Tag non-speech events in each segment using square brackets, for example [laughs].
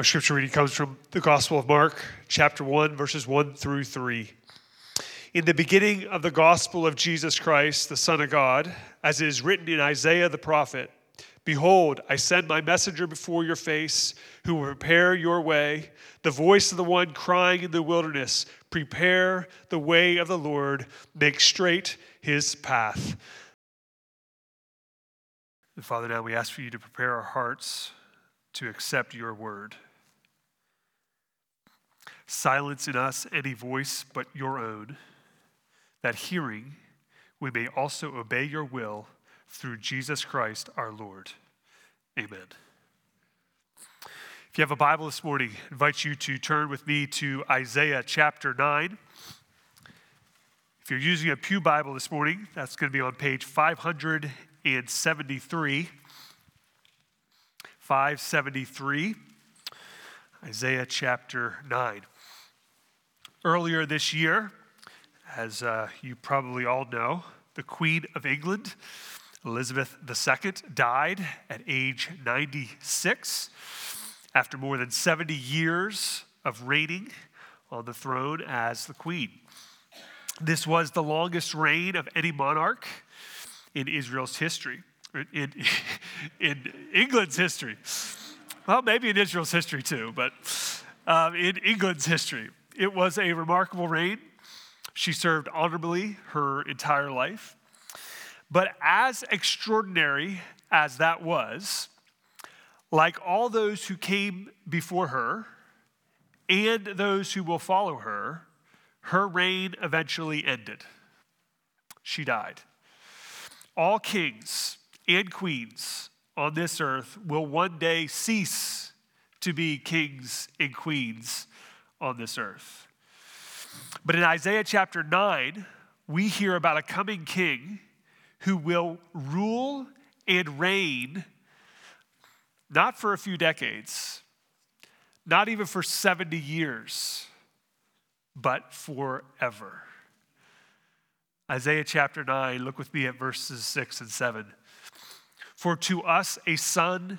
Our scripture reading comes from the Gospel of Mark, chapter 1, verses 1 through 3. In the beginning of the gospel of Jesus Christ, the Son of God, as it is written in Isaiah the prophet Behold, I send my messenger before your face, who will prepare your way, the voice of the one crying in the wilderness, Prepare the way of the Lord, make straight his path. And Father, now we ask for you to prepare our hearts to accept your word. Silence in us any voice but your own, that hearing we may also obey your will through Jesus Christ our Lord. Amen. If you have a Bible this morning, I invite you to turn with me to Isaiah chapter 9. If you're using a Pew Bible this morning, that's going to be on page 573. 573, Isaiah chapter 9. Earlier this year, as uh, you probably all know, the Queen of England, Elizabeth II, died at age 96 after more than 70 years of reigning on the throne as the Queen. This was the longest reign of any monarch in Israel's history in, in [laughs] England's history. Well, maybe in Israel's history too, but um, in England's history. It was a remarkable reign. She served honorably her entire life. But as extraordinary as that was, like all those who came before her and those who will follow her, her reign eventually ended. She died. All kings and queens on this earth will one day cease to be kings and queens on this earth. But in Isaiah chapter 9, we hear about a coming king who will rule and reign not for a few decades, not even for 70 years, but forever. Isaiah chapter 9, look with me at verses 6 and 7. For to us a son,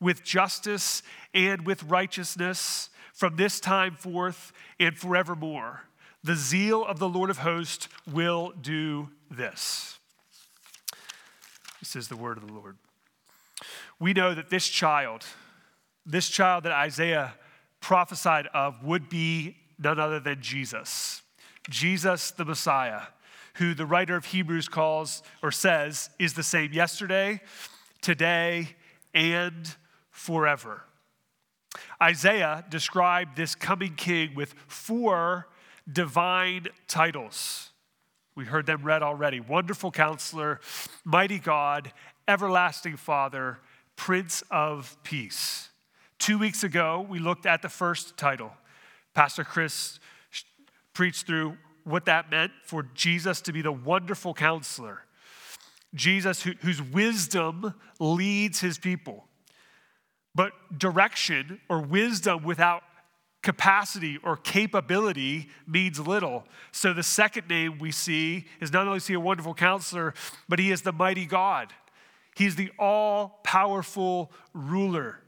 with justice and with righteousness from this time forth and forevermore. The zeal of the Lord of hosts will do this. This is the word of the Lord. We know that this child, this child that Isaiah prophesied of, would be none other than Jesus, Jesus the Messiah who the writer of Hebrews calls or says is the same yesterday, today, and forever. Isaiah described this coming king with four divine titles. We heard them read already Wonderful Counselor, Mighty God, Everlasting Father, Prince of Peace. Two weeks ago, we looked at the first title. Pastor Chris preached through what that meant for Jesus to be the wonderful counselor, Jesus who, whose wisdom leads his people. But direction or wisdom without capacity or capability means little. So the second name we see is not only see a wonderful counselor, but he is the mighty God. He's the all powerful ruler.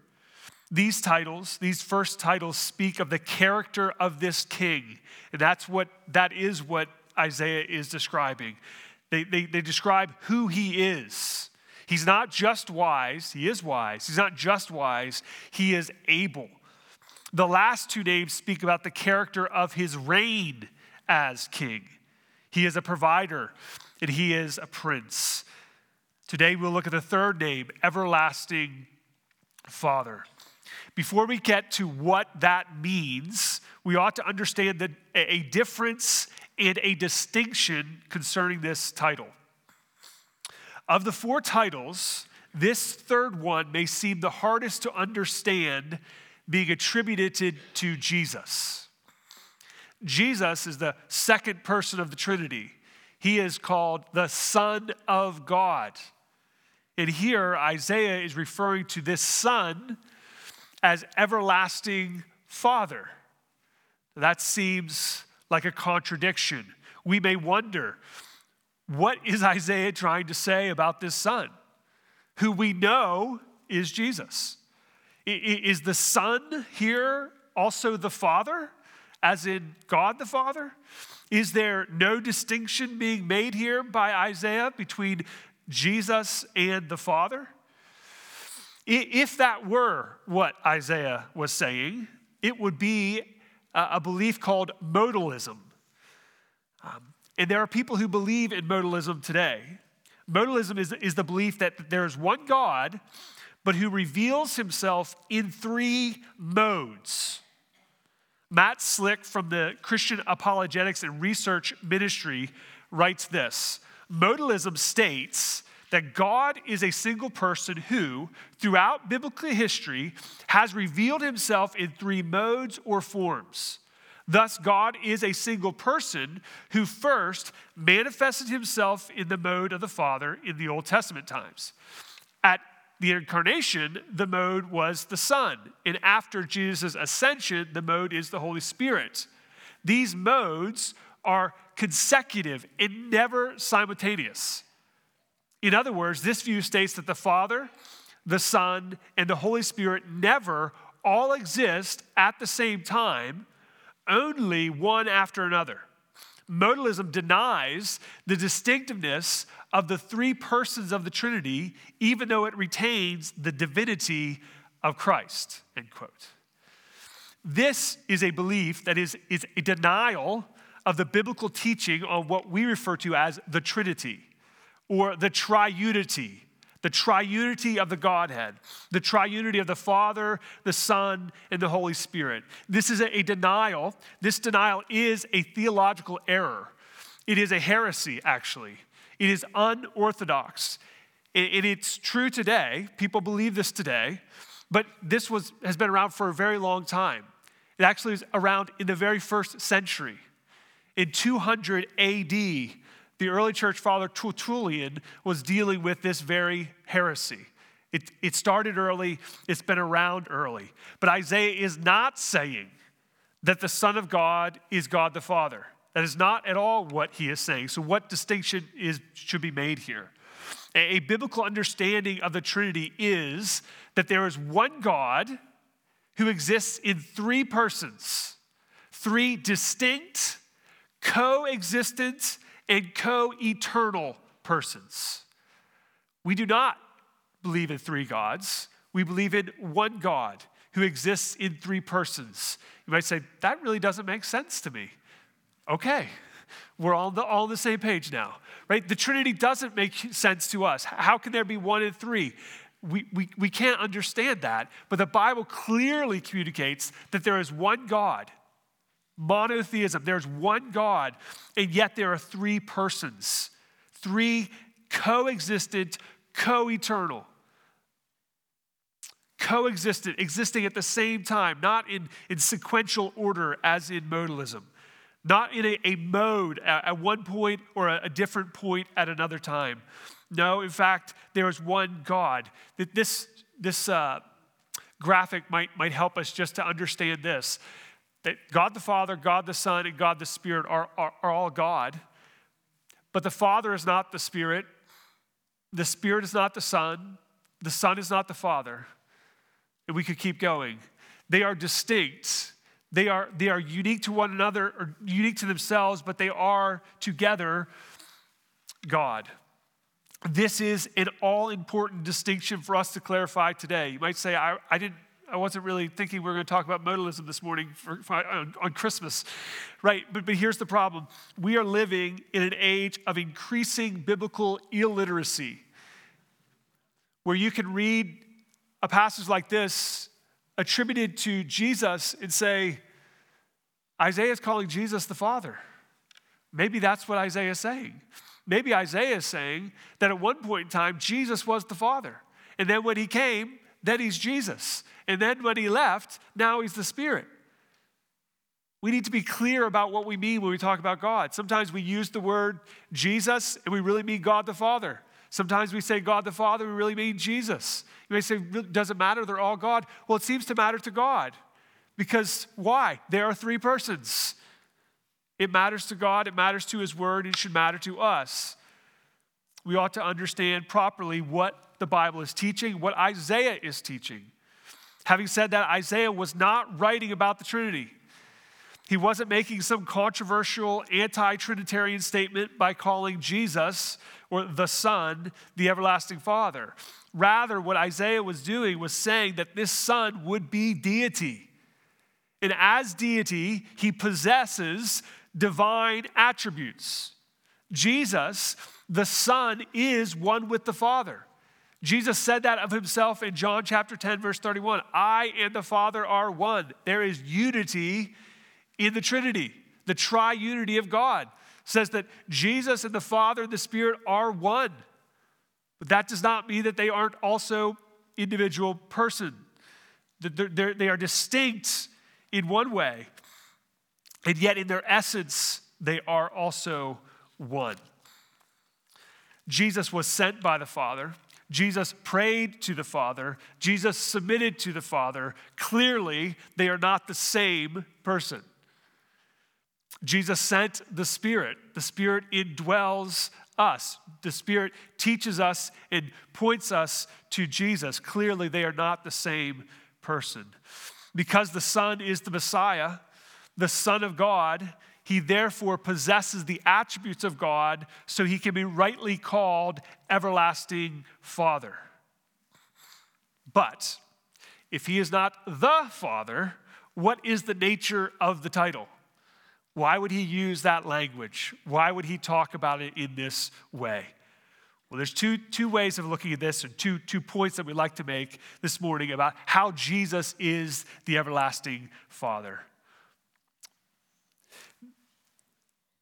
These titles, these first titles, speak of the character of this king. And that's what, that is what Isaiah is describing. They, they, they describe who he is. He's not just wise, he is wise. He's not just wise, he is able. The last two names speak about the character of his reign as king. He is a provider and he is a prince. Today we'll look at the third name, Everlasting Father. Before we get to what that means, we ought to understand that a difference and a distinction concerning this title. Of the four titles, this third one may seem the hardest to understand being attributed to Jesus. Jesus is the second person of the Trinity. He is called the Son of God. And here, Isaiah is referring to this Son as everlasting Father. That seems like a contradiction. We may wonder what is Isaiah trying to say about this Son, who we know is Jesus? Is the Son here also the Father, as in God the Father? Is there no distinction being made here by Isaiah between Jesus and the Father? If that were what Isaiah was saying, it would be a belief called modalism. Um, and there are people who believe in modalism today. Modalism is, is the belief that there is one God, but who reveals himself in three modes. Matt Slick from the Christian Apologetics and Research Ministry writes this Modalism states that God is a single person who, throughout biblical history, has revealed himself in three modes or forms. Thus, God is a single person who first manifested himself in the mode of the Father in the Old Testament times. At the incarnation, the mode was the Son. And after Jesus' ascension, the mode is the Holy Spirit. These modes are consecutive and never simultaneous. In other words, this view states that the Father, the Son, and the Holy Spirit never all exist at the same time, only one after another. Modalism denies the distinctiveness of the three persons of the Trinity, even though it retains the divinity of Christ. End quote. This is a belief that is, is a denial of the biblical teaching on what we refer to as the Trinity or the triunity, the triunity of the Godhead, the triunity of the Father, the Son, and the Holy Spirit. This is a, denial. This denial is a theological error. It is a heresy, actually. It is unorthodox. And it's true today. People believe this today, but this was, has been around for a very long time. It actually was around in the very first century. In 200 AD, the early church father Tertullian was dealing with this very heresy. It, it started early, it's been around early. But Isaiah is not saying that the Son of God is God the Father. That is not at all what he is saying. So, what distinction is, should be made here? A, a biblical understanding of the Trinity is that there is one God who exists in three persons, three distinct, coexistent, and co eternal persons. We do not believe in three gods, we believe in one God who exists in three persons. You might say, that really doesn't make sense to me. Okay, we're all, the, all on the same page now, right? The Trinity doesn't make sense to us. How can there be one and three? We, we, we can't understand that, but the Bible clearly communicates that there is one God, monotheism. There's one God, and yet there are three persons, three coexistent, co eternal coexistent, existing at the same time, not in, in sequential order as in modalism not in a, a mode at, at, one point or a, a different point at another time. No, in fact, there is one God. That this this uh, graphic might might help us just to understand this: that God the Father, God the Son, and God the Spirit are, are, are all God, but the Father is not the Spirit, the Spirit is not the Son, the Son is not the Father, and we could keep going. They are distinct they are, they are unique to one another, or unique to themselves, but they are together God. This is an all important distinction for us to clarify today. You might say, I, I, didn't, I wasn't really thinking we were going to talk about modalism this morning for, for, on, on Christmas, right? But, but here's the problem we are living in an age of increasing biblical illiteracy, where you can read a passage like this attributed to Jesus and say, Isaiah is calling Jesus the Father. Maybe that's what Isaiah is saying. Maybe Isaiah is saying that at one point in time, Jesus was the Father. And then when he came, then he's Jesus. And then when he left, now he's the Spirit. We need to be clear about what we mean when we talk about God. Sometimes we use the word Jesus and we really mean God the Father. Sometimes we say God the Father, we really mean Jesus. You may say, does it matter? They're all God. Well, it seems to matter to God. Because why? There are three persons. It matters to God, it matters to His Word, it should matter to us. We ought to understand properly what the Bible is teaching, what Isaiah is teaching. Having said that, Isaiah was not writing about the Trinity. He wasn't making some controversial anti Trinitarian statement by calling Jesus or the Son the everlasting Father. Rather, what Isaiah was doing was saying that this Son would be deity. And as deity, he possesses divine attributes. Jesus, the Son, is one with the Father. Jesus said that of himself in John chapter 10, verse 31. I and the Father are one. There is unity in the Trinity, the triunity of God. Says that Jesus and the Father and the Spirit are one. But that does not mean that they aren't also individual person. They're, they're, they are distinct in one way, and yet in their essence, they are also one. Jesus was sent by the Father. Jesus prayed to the Father. Jesus submitted to the Father. Clearly, they are not the same person. Jesus sent the Spirit. The Spirit indwells us. The Spirit teaches us and points us to Jesus. Clearly, they are not the same person. Because the Son is the Messiah, the Son of God, he therefore possesses the attributes of God so he can be rightly called everlasting Father. But if he is not the Father, what is the nature of the title? Why would he use that language? Why would he talk about it in this way? Well, there's two, two ways of looking at this, and two, two points that we'd like to make this morning about how Jesus is the everlasting Father.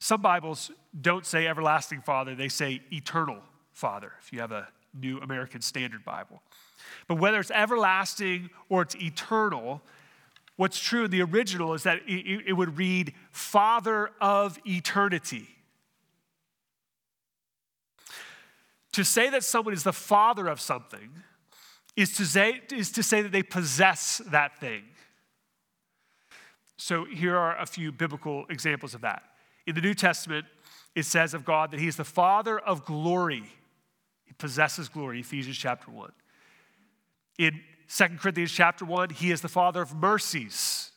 Some Bibles don't say everlasting Father, they say eternal Father, if you have a New American Standard Bible. But whether it's everlasting or it's eternal, what's true in the original is that it, would read Father of eternity. To say that someone is the father of something is to say, is to say that they possess that thing. So here are a few biblical examples of that. In the New Testament, it says of God that He is the Father of glory. He possesses glory, Ephesians chapter 1. In 2 Corinthians chapter 1, He is the Father of mercies.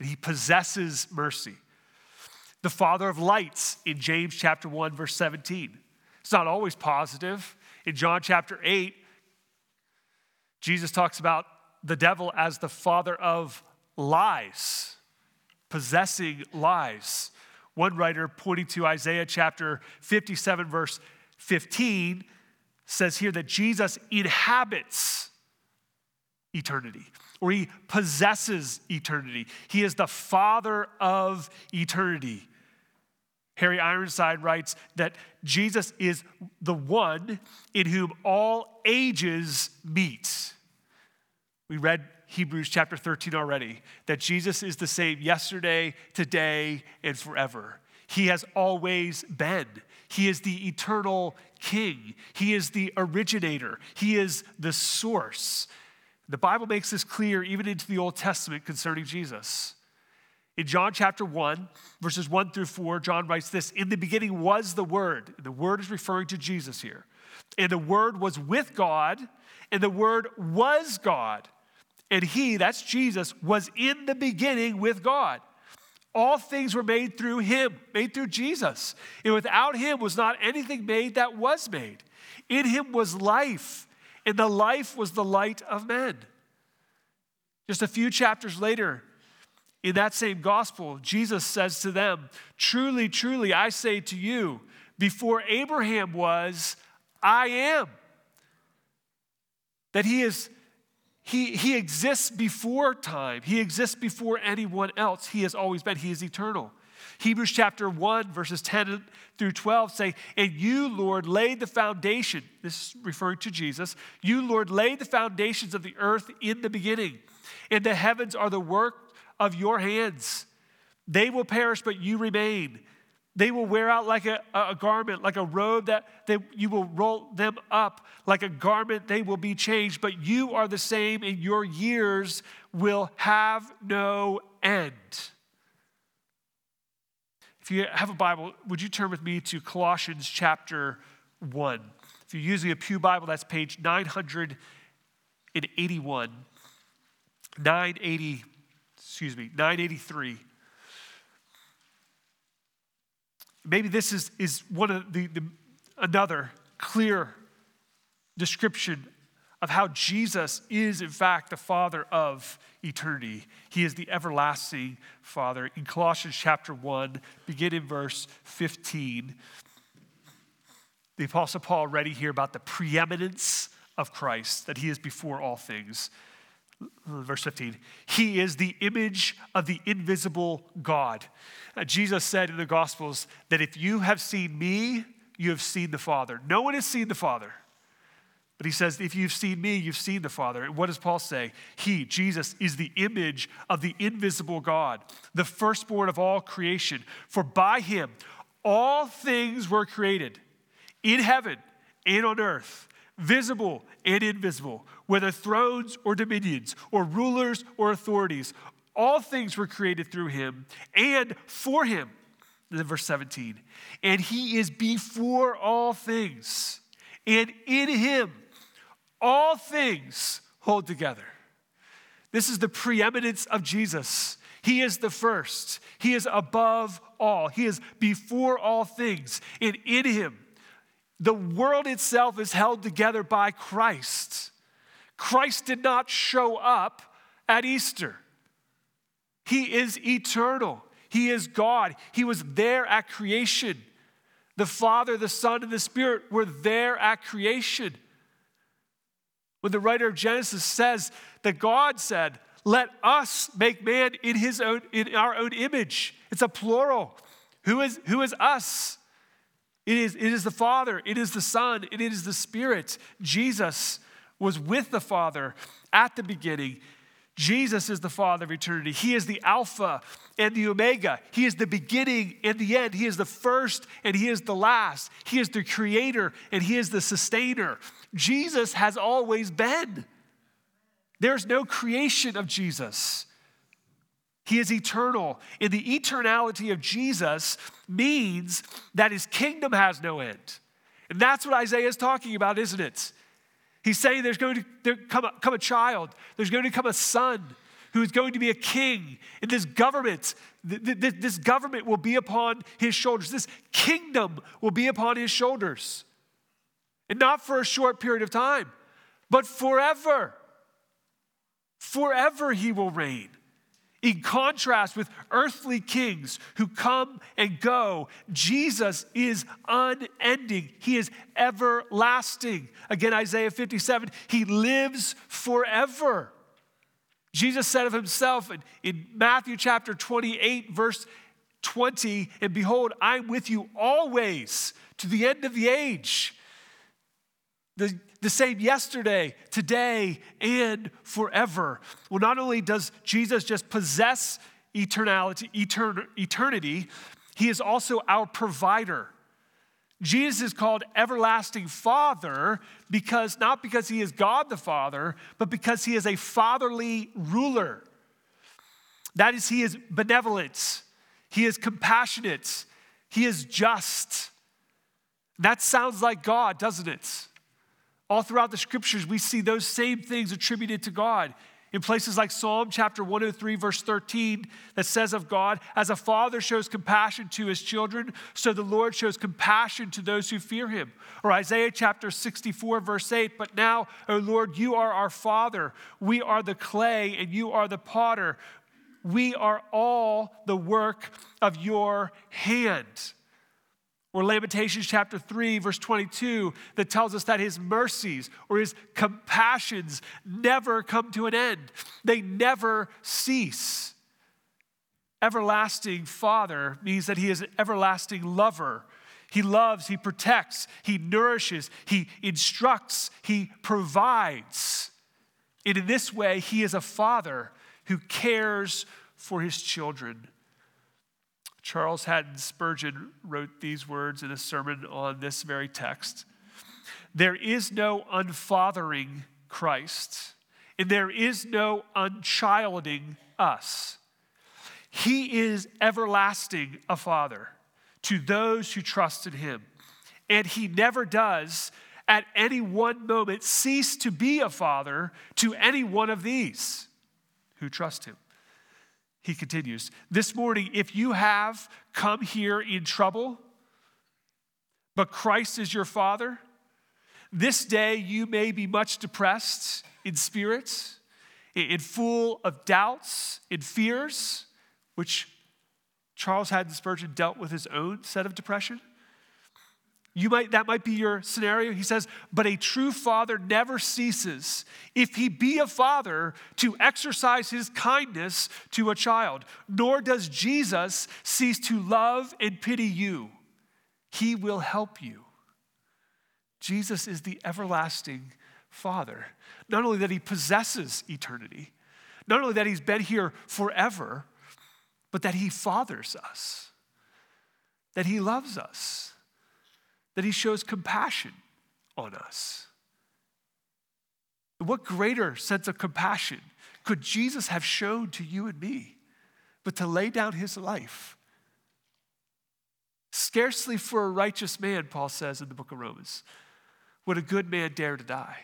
He possesses mercy. The Father of lights in James chapter 1, verse 17. It's not always positive. In John chapter 8, Jesus talks about the devil as the father of lies, possessing lies. One writer, pointing to Isaiah chapter 57, verse 15, says here that Jesus inhabits eternity, or he possesses eternity. He is the Father of eternity. Harry Ironside writes that Jesus is the one in whom all ages meet. We read Hebrews chapter 13 already, that Jesus is the same yesterday, today, and forever. He has always been. He is the eternal king. He is the originator. He is the source. The Bible makes this clear even into the Old Testament concerning Jesus. In John chapter 1, verses 1 through 4, John writes this In the beginning was the Word. The Word is referring to Jesus here. And the Word was with God, and the Word was God. And he, that's Jesus, was in the beginning with God. All things were made through him, made through Jesus. And without him was not anything made that was made. In him was life, and the life was the light of men. Just a few chapters later, in that same gospel, Jesus says to them, Truly, truly, I say to you, before Abraham was, I am. That he is he, he exists before time. He exists before anyone else. He has always been. He is eternal. Hebrews chapter 1, verses 10 through 12 say, And you, Lord, laid the foundation, this is referring to Jesus, you, Lord, laid the foundations of the earth in the beginning, and the heavens are the work of your hands. They will perish, but you remain. They will wear out like a, a garment, like a robe that they, you will roll them up. Like a garment, they will be changed. But you are the same, and your years will have no end. If you have a Bible, would you turn with me to Colossians chapter 1? If you're using a Pew Bible, that's page 981. 980, excuse me, 983. Maybe this is, is one of the, the another clear description of how Jesus is, in fact, the Father of eternity. He is the everlasting Father. In Colossians chapter 1, begin in verse 15, the Apostle Paul already here about the preeminence of Christ, that he is before all things. Verse 15, he is the image of the invisible God. Uh, Jesus said in the Gospels that if you have seen me, you have seen the Father. No one has seen the Father. But he says, if you've seen me, you've seen the Father. And what does Paul say? He, Jesus, is the image of the invisible God, the firstborn of all creation. For by him all things were created in heaven and on earth, visible and invisible, whether thrones or dominions, or rulers or authorities. All things were created through him and for him. Then verse 17. And he is before all things, and in him all things hold together. This is the preeminence of Jesus. He is the first, He is above all, He is before all things. And in Him, the world itself is held together by Christ. Christ did not show up at Easter. He is eternal. He is God. He was there at creation. The Father, the Son, and the Spirit were there at creation. When the writer of Genesis says that God said, Let us make man in his own in our own image. It's a plural. Who is, who is us? It is, it is the Father, it is the Son, it is the Spirit. Jesus was with the Father at the beginning. Jesus is the Father of eternity. He is the Alpha and the Omega. He is the beginning and the end. He is the first and He is the last. He is the creator and He is the sustainer. Jesus has always been. There's no creation of Jesus. He is eternal. And the eternality of Jesus means that His kingdom has no end. And that's what Isaiah is talking about, isn't it? He's saying there's going to come a, come a child, there's going to come a son who is going to be a king. And this government, this government will be upon his shoulders. This kingdom will be upon his shoulders. And not for a short period of time, but forever. Forever he will reign. In contrast with earthly kings who come and go, Jesus is unending. He is everlasting. Again, Isaiah 57, he lives forever. Jesus said of himself in, in Matthew chapter 28, verse 20, and behold, I'm with you always to the end of the age. The, the same yesterday, today, and forever. Well, not only does Jesus just possess eternality, etern, eternity, he is also our provider. Jesus is called everlasting father because not because he is God the Father, but because he is a fatherly ruler. That is, he is benevolent, he is compassionate, he is just. That sounds like God, doesn't it? All throughout the scriptures, we see those same things attributed to God. In places like Psalm chapter 103, verse 13, that says of God, as a father shows compassion to his children, so the Lord shows compassion to those who fear him. Or Isaiah chapter 64, verse 8, but now, O Lord, you are our father. We are the clay, and you are the potter. We are all the work of your hand. Or Lamentations chapter 3, verse 22, that tells us that his mercies or his compassions never come to an end, they never cease. everlasting Father means that He is an everlasting lover. He loves, He protects, He nourishes, He instructs, He provides. And in this way, He is a Father who cares for His children. Charles Haddon Spurgeon wrote these words in a sermon on this very text. There is no unfathering Christ, and there is no unchilding us. He is everlasting a father to those who trust in him. And he never does at any one moment cease to be a father to any one of these who trust him. He continues, This morning, if you have come here in trouble, but Christ is your father, this day you may be much depressed in spirits, in full of doubts, in fears, which Charles Haddon Spurgeon dealt with his own set of depression. You might, that might be your scenario. He says, but a true father never ceases, if he be a father, to exercise his kindness to a child. Nor does Jesus cease to love and pity you. He will help you. Jesus is the everlasting father. Not only that he possesses eternity, not only that he's been here forever, but that he fathers us, that he loves us that he shows compassion on us. What greater sense of compassion could Jesus have shown to you and me but to lay down his life? Scarcely for a righteous man, Paul says in the book of Romans, would a good man dare to die.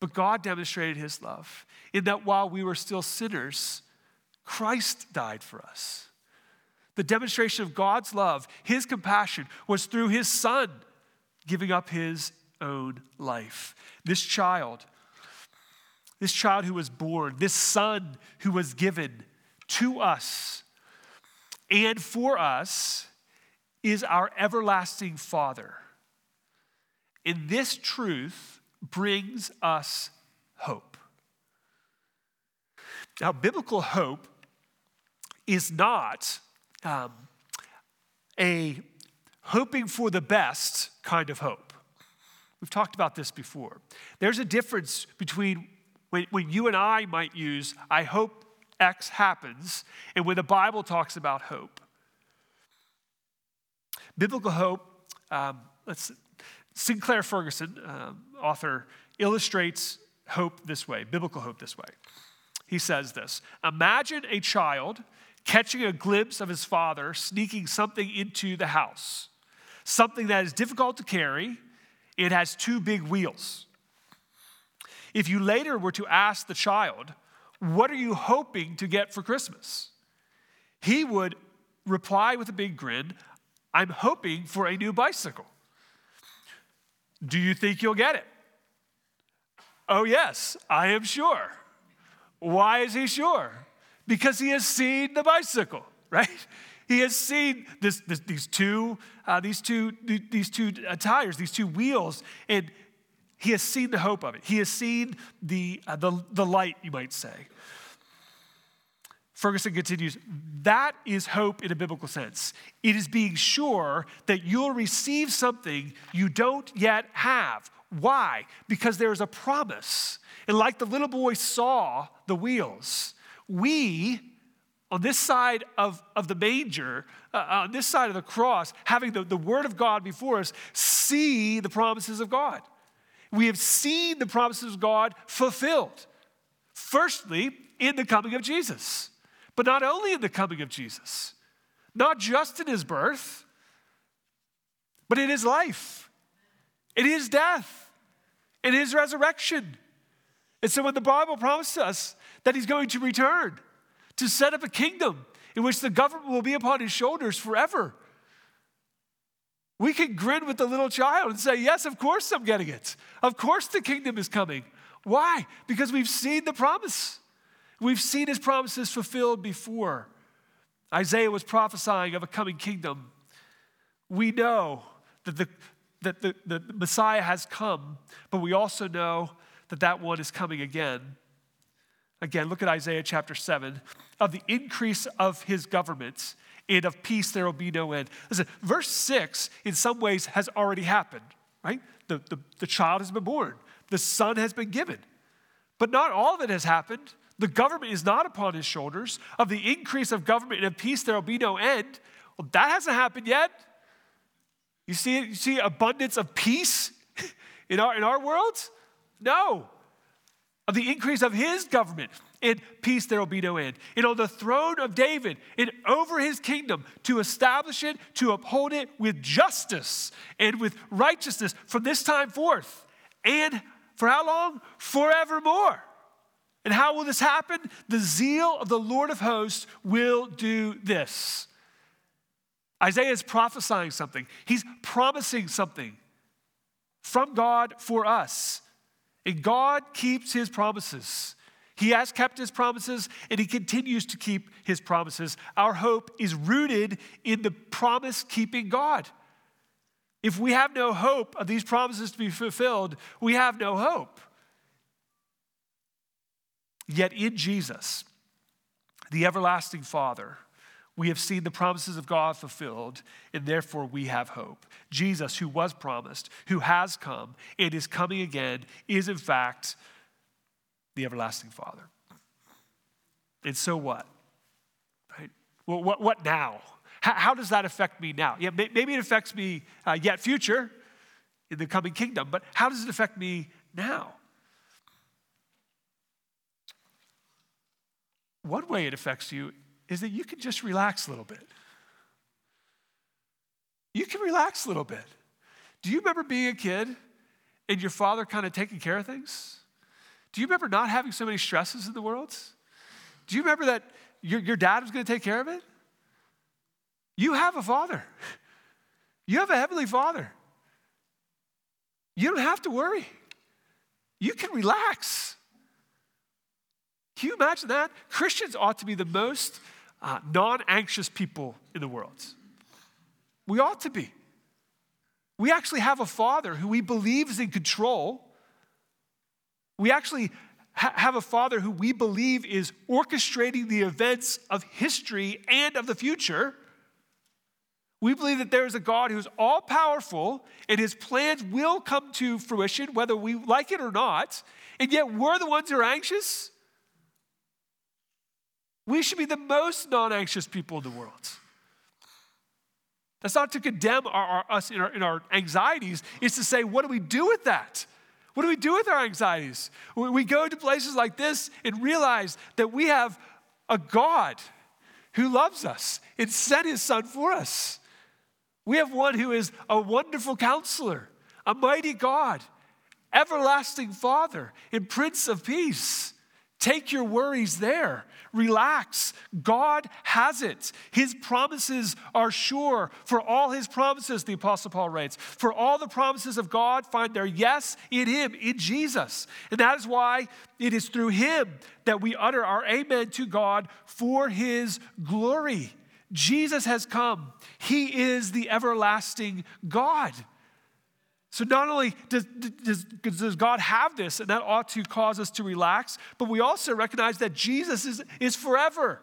But God demonstrated his love in that while we were still sinners, Christ died for us. The demonstration of God's love, his compassion, was through his son giving up his own life. This child, this child who was born, this son who was given to us and for us, is our everlasting Father. And this truth brings us hope. Now, biblical hope is not um, a hoping for the best kind of hope. We've talked about this before. There's a difference between when, when you and I might use, I hope X happens, and when the Bible talks about hope. Biblical hope, um, let's, Sinclair Ferguson, um, author, illustrates hope this way, biblical hope this way. He says this Imagine a child catching a glimpse of his father sneaking something into the house, something that is difficult to carry. It has two big wheels. If you later were to ask the child, What are you hoping to get for Christmas? he would reply with a big grin, I'm hoping for a new bicycle. Do you think you'll get it? Oh, yes, I am sure. Why is he sure? Because he has seen the bicycle, [laughs] right? He has seen this, this these two, uh, these two, these two uh, tires, these two wheels, and he has seen the hope of it. He has seen the, uh, the, the light, you might say. Ferguson continues, that is hope in a biblical sense. It is being sure that you'll receive something you don't yet have. Why? Because there is a promise. And like the little boy saw the wheels, we, on this side of, of the manger, uh, on this side of the cross, having the, the Word of God before us, see the promises of God. We have seen the promises of God fulfilled. Firstly, in the coming of Jesus, but not only in the coming of Jesus, not just in his birth, but in his life, in his death, in his resurrection. And so when the Bible promises us that he's going to return to set up a kingdom in which the government will be upon his shoulders forever. We can grin with the little child and say, Yes, of course I'm getting it. Of course the kingdom is coming. Why? Because we've seen the promise. We've seen his promises fulfilled before. Isaiah was prophesying of a coming kingdom. We know that the, that the, the Messiah has come, but we also know that that one is coming again. Again, look at Isaiah chapter 7 of the increase of his government and of peace there will be no end. Listen, verse 6 in some ways has already happened, right? The, the, the child has been born, the son has been given. But not all of it has happened. The government is not upon his shoulders. Of the increase of government and of peace there will be no end. Well, that hasn't happened yet. You see, you see abundance of peace [laughs] in our, in our world? No. Of the increase of his government in peace there will be no end. And on the throne of David and over his kingdom to establish it, to uphold it with justice and with righteousness from this time forth. And for how long? Forevermore. And how will this happen? The zeal of the Lord of hosts will do this. Isaiah is prophesying something, he's promising something from God for us. And God keeps his promises. He has kept his promises and he continues to keep his promises. Our hope is rooted in the promise keeping God. If we have no hope of these promises to be fulfilled, we have no hope. Yet in Jesus, the everlasting Father, we have seen the promises of God fulfilled, and therefore we have hope. Jesus, who was promised, who has come, and is coming again, is in fact the everlasting Father. And so what? Right? Well, what, what now? How, how does that affect me now? Yeah, maybe it affects me uh, yet future in the coming kingdom, but how does it affect me now? One way it affects you is that you can just relax a little bit. You can relax a little bit. Do you remember being a kid and your father kind of taking care of things? Do you remember not having so many stresses in the world? Do you remember that your, your dad was going to take care of it? You have a father. You have a heavenly father. You don't have to worry. You can relax. Can you imagine that? Christians ought to be the most uh, non anxious people in the world. We ought to be. We actually have a father who we believe is in control. We actually ha- have a father who we believe is orchestrating the events of history and of the future. We believe that there is a God who's all powerful and his plans will come to fruition, whether we like it or not. And yet we're the ones who are anxious. We should be the most non anxious people in the world. That's not to condemn our, our, us in our, in our anxieties, it's to say, what do we do with that? What do we do with our anxieties? We go to places like this and realize that we have a God who loves us and sent his son for us. We have one who is a wonderful counselor, a mighty God, everlasting Father, and Prince of Peace. Take your worries there. Relax. God has it. His promises are sure. For all his promises, the Apostle Paul writes, for all the promises of God find their yes in him, in Jesus. And that is why it is through him that we utter our amen to God for his glory. Jesus has come, he is the everlasting God. So not only does, does, does, God have this, and that ought to cause us to relax, but we also recognize that Jesus is, is forever.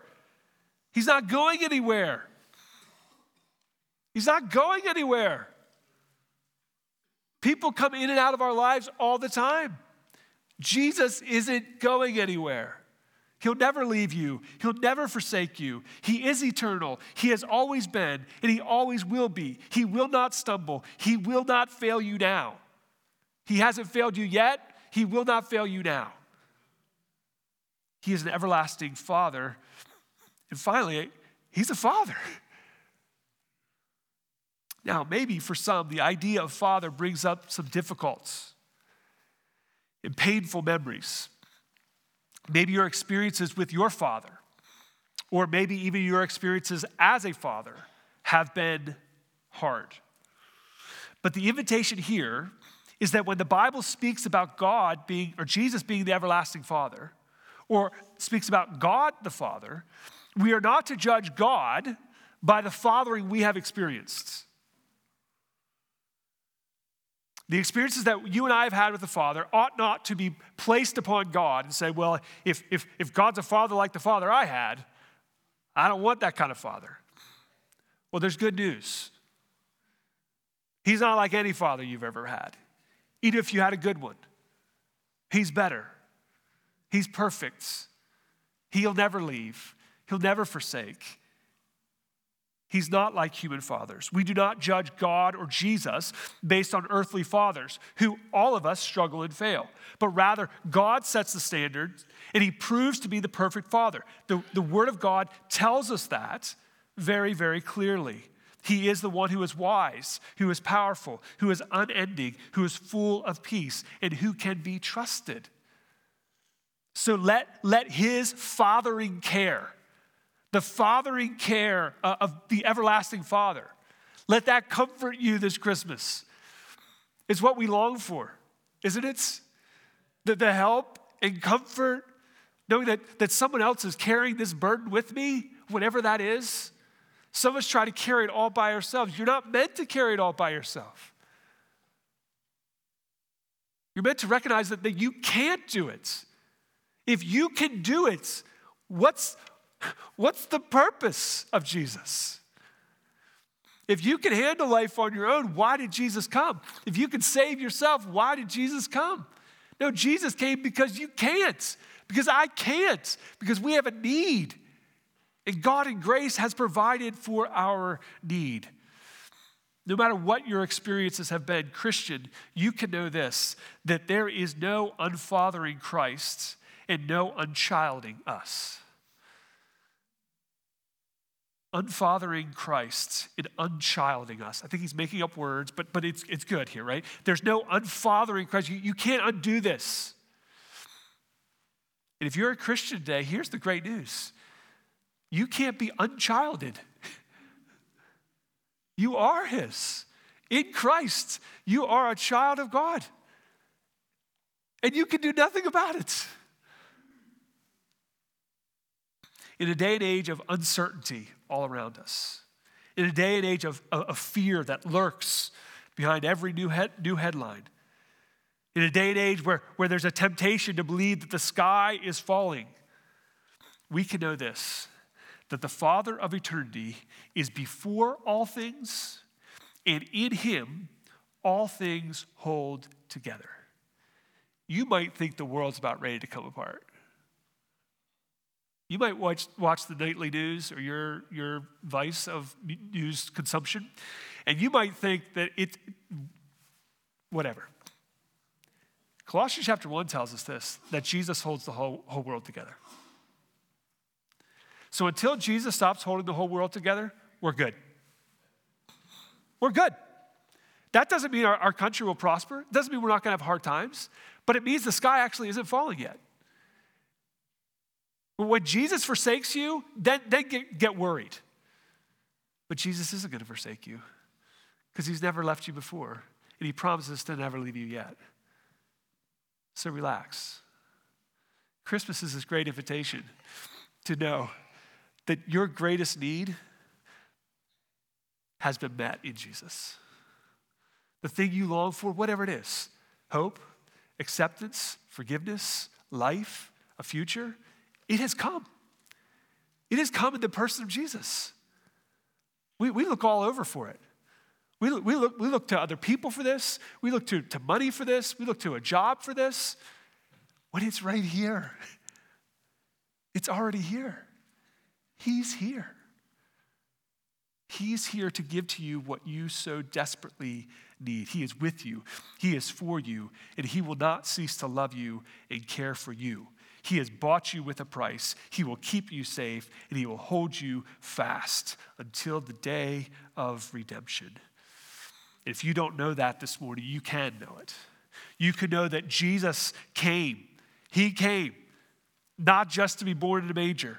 He's not going anywhere. He's not going anywhere. People come in and out of our lives all the time. Jesus isn't going anywhere. He'll never leave you. He'll never forsake you. He is eternal. He has always been, and He always will be. He will not stumble. He will not fail you now. He hasn't failed you yet. He will not fail you now. He is an everlasting Father. And finally, He's a Father. Now, maybe for some, the idea of Father brings up some difficult and painful memories. Maybe your experiences with your father, or maybe even your experiences as a father, have been hard. But the invitation here is that when the Bible speaks about God being, or Jesus being the everlasting Father, or speaks about God the Father, we are not to judge God by the fathering we have experienced. The experiences that you and I have had with the Father ought not to be placed upon God and say, well, if, if, if God's a father like the father I had, I don't want that kind of father. Well, there's good news. He's not like any father you've ever had, even if you had a good one. He's better. He's perfect. He'll never leave, He'll never forsake. He's not like human fathers. We do not judge God or Jesus based on earthly fathers, who all of us struggle and fail. But rather, God sets the standard and He proves to be the perfect Father. The, the Word of God tells us that very, very clearly. He is the one who is wise, who is powerful, who is unending, who is full of peace, and who can be trusted. So let, let His fathering care the fathering care uh, of the everlasting Father. Let that comfort you this Christmas. It's what we long for, isn't it? The, the help and comfort, knowing that, that someone else is carrying this burden with me, whatever that is. Some of us try to carry it all by ourselves. You're not meant to carry it all by yourself. You're meant to recognize that, that you can't do it. If you can do it, what's, What's the purpose of Jesus? If you can handle life on your own, why did Jesus come? If you can save yourself, why did Jesus come? No, Jesus came because you can't, because I can't, because we have a need. And God in grace has provided for our need. No matter what your experiences have been, Christian, you can know this that there is no unfathering Christ and no unchilding us unfathering Christ and unchilding us. I think he's making up words, but, but it's, it's good here, right? There's no unfathering Christ. You, you can't undo this. And if you're a Christian today, here's the great news you can't be unchilded. [laughs] You are his. In Christ, you are a child of God. And you can do nothing about it. In a day and age of uncertainty, all around us. In a day and age of, of fear that lurks behind every new, head, new headline. In a day and age where, where there's a temptation to believe that the sky is falling, we can know this that the Father of eternity is before all things, and in Him all things hold together. You might think the world's about ready to come apart. You might watch, watch the nightly news or your, your vice of news consumption, and you might think that it's whatever. Colossians chapter 1 tells us this that Jesus holds the whole, whole world together. So until Jesus stops holding the whole world together, we're good. We're good. That doesn't mean our, our country will prosper. It doesn't mean we're not going to have hard times, but it means the sky actually isn't falling yet. When Jesus forsakes you, then, then get, get worried. But Jesus isn't going to forsake you because he's never left you before, and he promises to never leave you yet. So relax. Christmas is this great invitation to know that your greatest need has been met in Jesus. The thing you long for, whatever it is hope, acceptance, forgiveness, life, a future it has come. It has come in the person of Jesus. We, we look all over for it. We look, we, look, we look to other people for this. We look to, to money for this. We look to a job for this. When it's right here, [laughs] it's already here. He's here. He's here to give to you what you so desperately need. He is with you, He is for you, and He will not cease to love you and care for you. He has bought you with a price. He will keep you safe and He will hold you fast until the day of redemption. If you don't know that this morning, you can know it. You can know that Jesus came. He came not just to be born in a manger,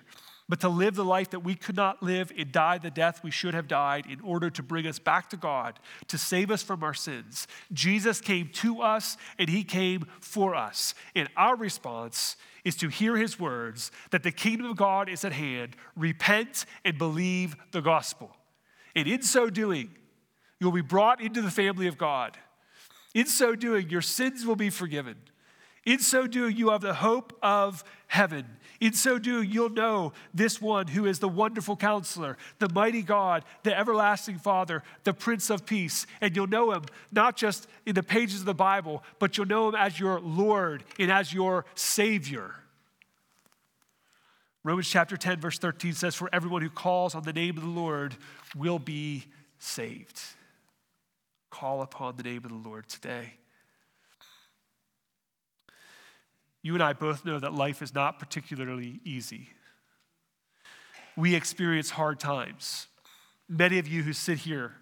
but to live the life that we could not live and die the death we should have died in order to bring us back to God, to save us from our sins. Jesus came to us and he came for us. And our response is to hear his words that the kingdom of God is at hand. Repent and believe the gospel. And in so doing, you'll be brought into the family of God. In so doing, your sins will be forgiven. In so doing, you have the hope of heaven. In so doing, you'll know this one who is the wonderful counselor, the mighty God, the everlasting Father, the Prince of Peace. And you'll know him not just in the pages of the Bible, but you'll know him as your Lord and as your Savior. Romans chapter 10, verse 13 says, For everyone who calls on the name of the Lord will be saved. Call upon the name of the Lord today. You and I both know that life is not particularly easy. We experience hard times. Many of you who sit here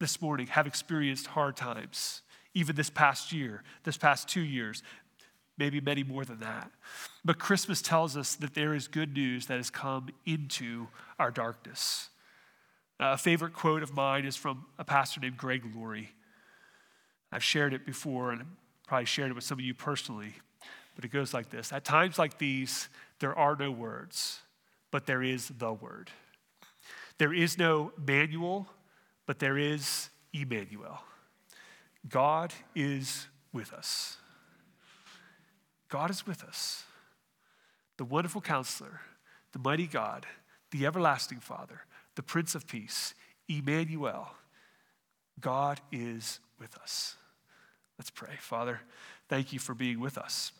this morning have experienced hard times, even this past year, this past two years, maybe many more than that. But Christmas tells us that there is good news that has come into our darkness. A favorite quote of mine is from a pastor named Greg Laurie. I've shared it before and probably shared it with some of you personally, but it goes like this At times like these, there are no words, but there is the word. There is no manual, but there is Emmanuel. God is with us. God is with us. The wonderful counselor, the mighty God, the everlasting Father, the Prince of Peace, Emmanuel. God is with us. Let's pray. Father, thank you for being with us.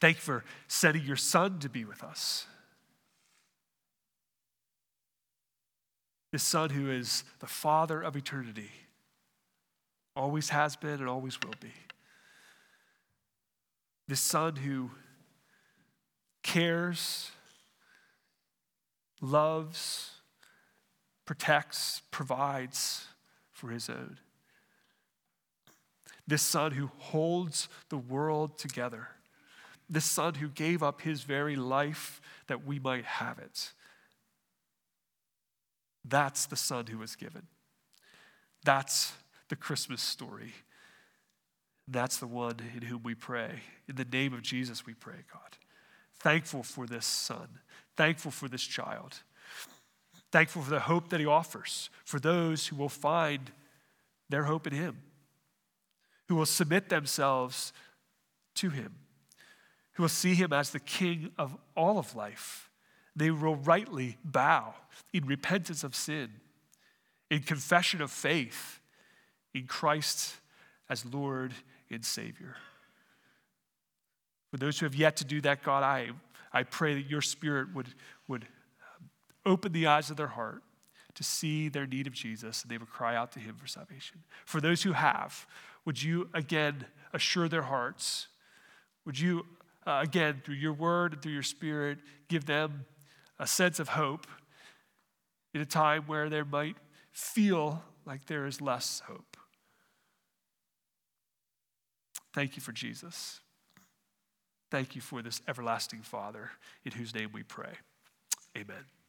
Thank you for sending your Son to be with us. This Son who is the Father of eternity, always has been and always will be. This Son who cares, loves, protects, provides for his own. This Son who holds the world together. This Son who gave up his very life that we might have it. That's the Son who was given. That's the Christmas story. That's the one in whom we pray. In the name of Jesus, we pray, God. Thankful for this son, thankful for this child, thankful for the hope that he offers for those who will find their hope in him, who will submit themselves to him, who will see him as the king of all of life. They will rightly bow in repentance of sin, in confession of faith in Christ as Lord and Savior. For those who have yet to do that, God, I, I pray that your Spirit would, would uh, open the eyes of their heart to see their need of Jesus and they would cry out to Him for salvation. For those who have, would you again assure their hearts? Would you, uh, again, through your word and through your Spirit, give them a sense of hope in a time where they might feel like there is less hope? Thank you for Jesus. Thank you for this everlasting Father in whose name we pray. Amen.